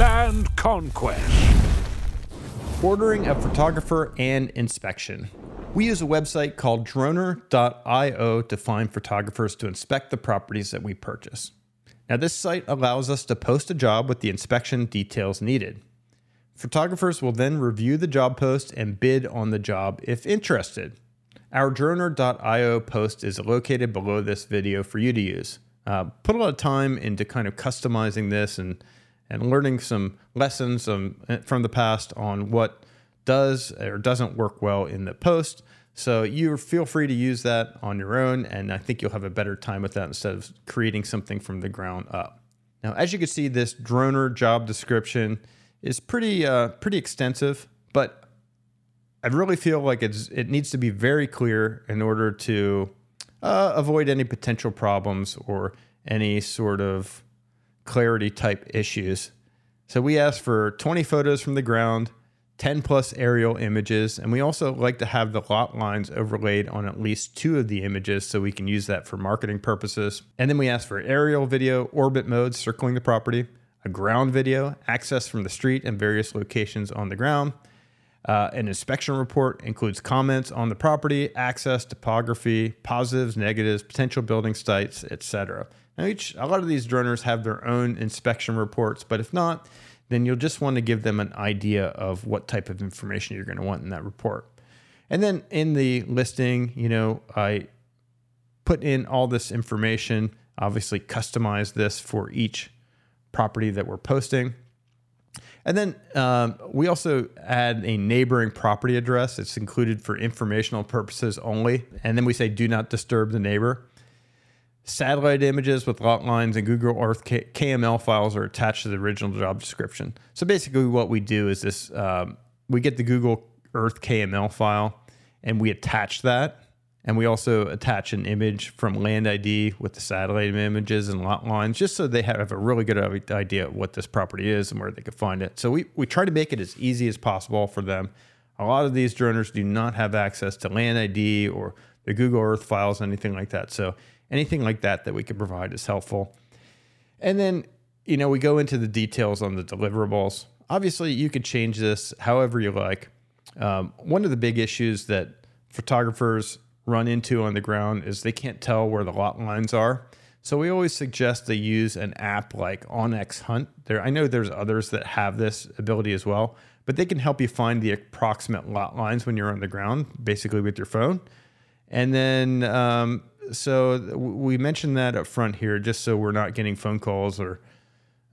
Land conquest. Ordering a photographer and inspection. We use a website called droner.io to find photographers to inspect the properties that we purchase. Now, this site allows us to post a job with the inspection details needed. Photographers will then review the job post and bid on the job if interested. Our droner.io post is located below this video for you to use. Uh, put a lot of time into kind of customizing this and, and learning some lessons um, from the past on what does or doesn't work well in the post. So you feel free to use that on your own, and I think you'll have a better time with that instead of creating something from the ground up. Now, as you can see, this droner job description is pretty uh, pretty extensive, but I really feel like it's it needs to be very clear in order to uh, avoid any potential problems or any sort of clarity type issues. So we ask for 20 photos from the ground, 10 plus aerial images, and we also like to have the lot lines overlaid on at least two of the images so we can use that for marketing purposes. And then we ask for aerial video, orbit mode circling the property, a ground video, access from the street and various locations on the ground. Uh, an inspection report includes comments on the property, access, topography, positives, negatives, potential building sites, etc. Now, each a lot of these droners have their own inspection reports, but if not, then you'll just want to give them an idea of what type of information you're going to want in that report. And then in the listing, you know, I put in all this information, obviously customize this for each property that we're posting. And then um, we also add a neighboring property address. It's included for informational purposes only. And then we say, do not disturb the neighbor. Satellite images with lot lines and Google Earth KML files are attached to the original job description. So basically, what we do is this um, we get the Google Earth KML file and we attach that. And we also attach an image from Land ID with the satellite images and lot lines, just so they have a really good idea of what this property is and where they could find it. So we, we try to make it as easy as possible for them. A lot of these droners do not have access to Land ID or the Google Earth files, anything like that. So anything like that that we could provide is helpful. And then, you know, we go into the details on the deliverables. Obviously, you could change this however you like. Um, one of the big issues that photographers run into on the ground is they can't tell where the lot lines are. So we always suggest they use an app like onX Hunt. There, I know there's others that have this ability as well, but they can help you find the approximate lot lines when you're on the ground, basically with your phone. And then um, so we mentioned that up front here, just so we're not getting phone calls or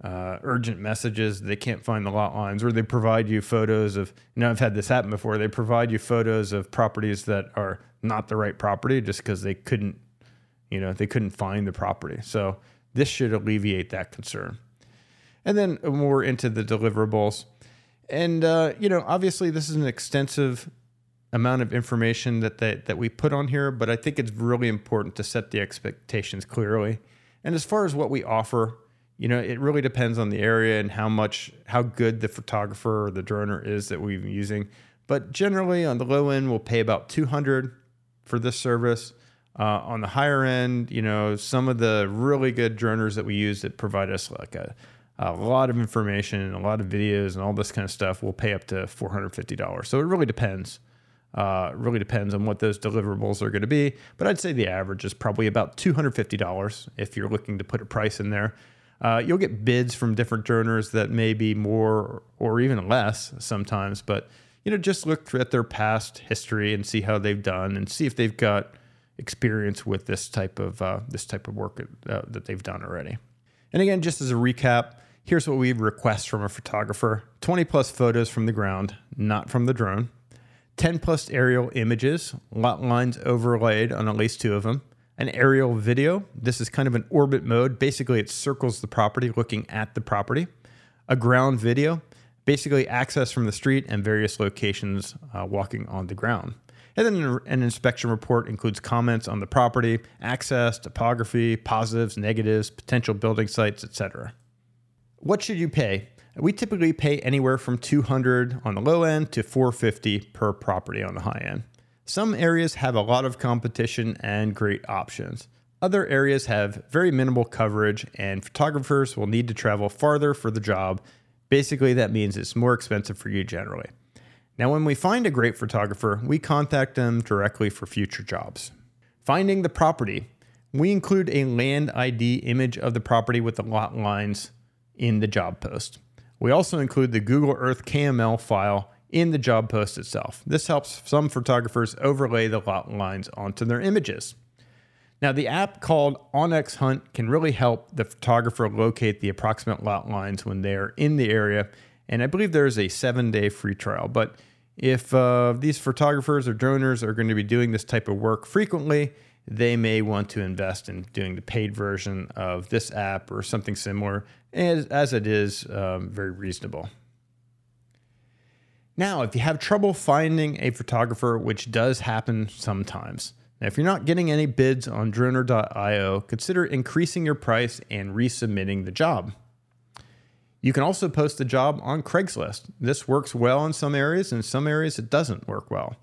uh, urgent messages. They can't find the lot lines, or they provide you photos of. You know, I've had this happen before. They provide you photos of properties that are not the right property just because they couldn't, you know, they couldn't find the property. So this should alleviate that concern. And then more into the deliverables. And, uh, you know, obviously, this is an extensive amount of information that, that that we put on here, but I think it's really important to set the expectations clearly. And as far as what we offer, you know, it really depends on the area and how much how good the photographer or the droner is that we're using. But generally, on the low end, we'll pay about 200 for this service. Uh, on the higher end, you know, some of the really good droners that we use that provide us like a, a lot of information and a lot of videos and all this kind of stuff we'll pay up to $450. So it really depends. Uh, really depends on what those deliverables are going to be, but I'd say the average is probably about $250 if you're looking to put a price in there. Uh, you'll get bids from different droners that may be more or even less sometimes, but you know, just look at their past history and see how they've done, and see if they've got experience with this type of uh, this type of work uh, that they've done already. And again, just as a recap, here's what we request from a photographer: 20 plus photos from the ground, not from the drone. 10 plus aerial images, lot lines overlaid on at least two of them, an aerial video. This is kind of an orbit mode. Basically, it circles the property looking at the property. A ground video, basically access from the street and various locations uh, walking on the ground. And then an inspection report includes comments on the property, access, topography, positives, negatives, potential building sites, etc. What should you pay? We typically pay anywhere from 200 on the low end to 450 per property on the high end. Some areas have a lot of competition and great options. Other areas have very minimal coverage, and photographers will need to travel farther for the job Basically, that means it's more expensive for you generally. Now, when we find a great photographer, we contact them directly for future jobs. Finding the property, we include a land ID image of the property with the lot lines in the job post. We also include the Google Earth KML file in the job post itself. This helps some photographers overlay the lot lines onto their images. Now, the app called OnX Hunt can really help the photographer locate the approximate lot lines when they are in the area. And I believe there is a seven day free trial. But if uh, these photographers or droners are going to be doing this type of work frequently, they may want to invest in doing the paid version of this app or something similar, as, as it is um, very reasonable. Now, if you have trouble finding a photographer, which does happen sometimes, now, if you're not getting any bids on droner.io, consider increasing your price and resubmitting the job. You can also post the job on Craigslist. This works well in some areas, and in some areas it doesn't work well.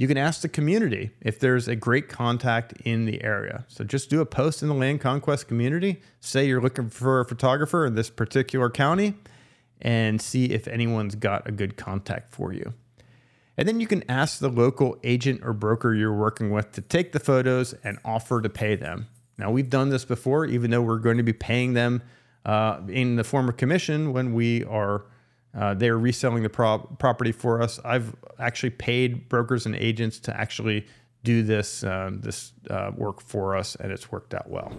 You can ask the community if there's a great contact in the area. So just do a post in the land conquest community, say you're looking for a photographer in this particular county, and see if anyone's got a good contact for you. And then you can ask the local agent or broker you're working with to take the photos and offer to pay them. Now, we've done this before, even though we're going to be paying them uh, in the form of commission when we are uh, they're reselling the pro- property for us. I've actually paid brokers and agents to actually do this uh, this uh, work for us, and it's worked out well.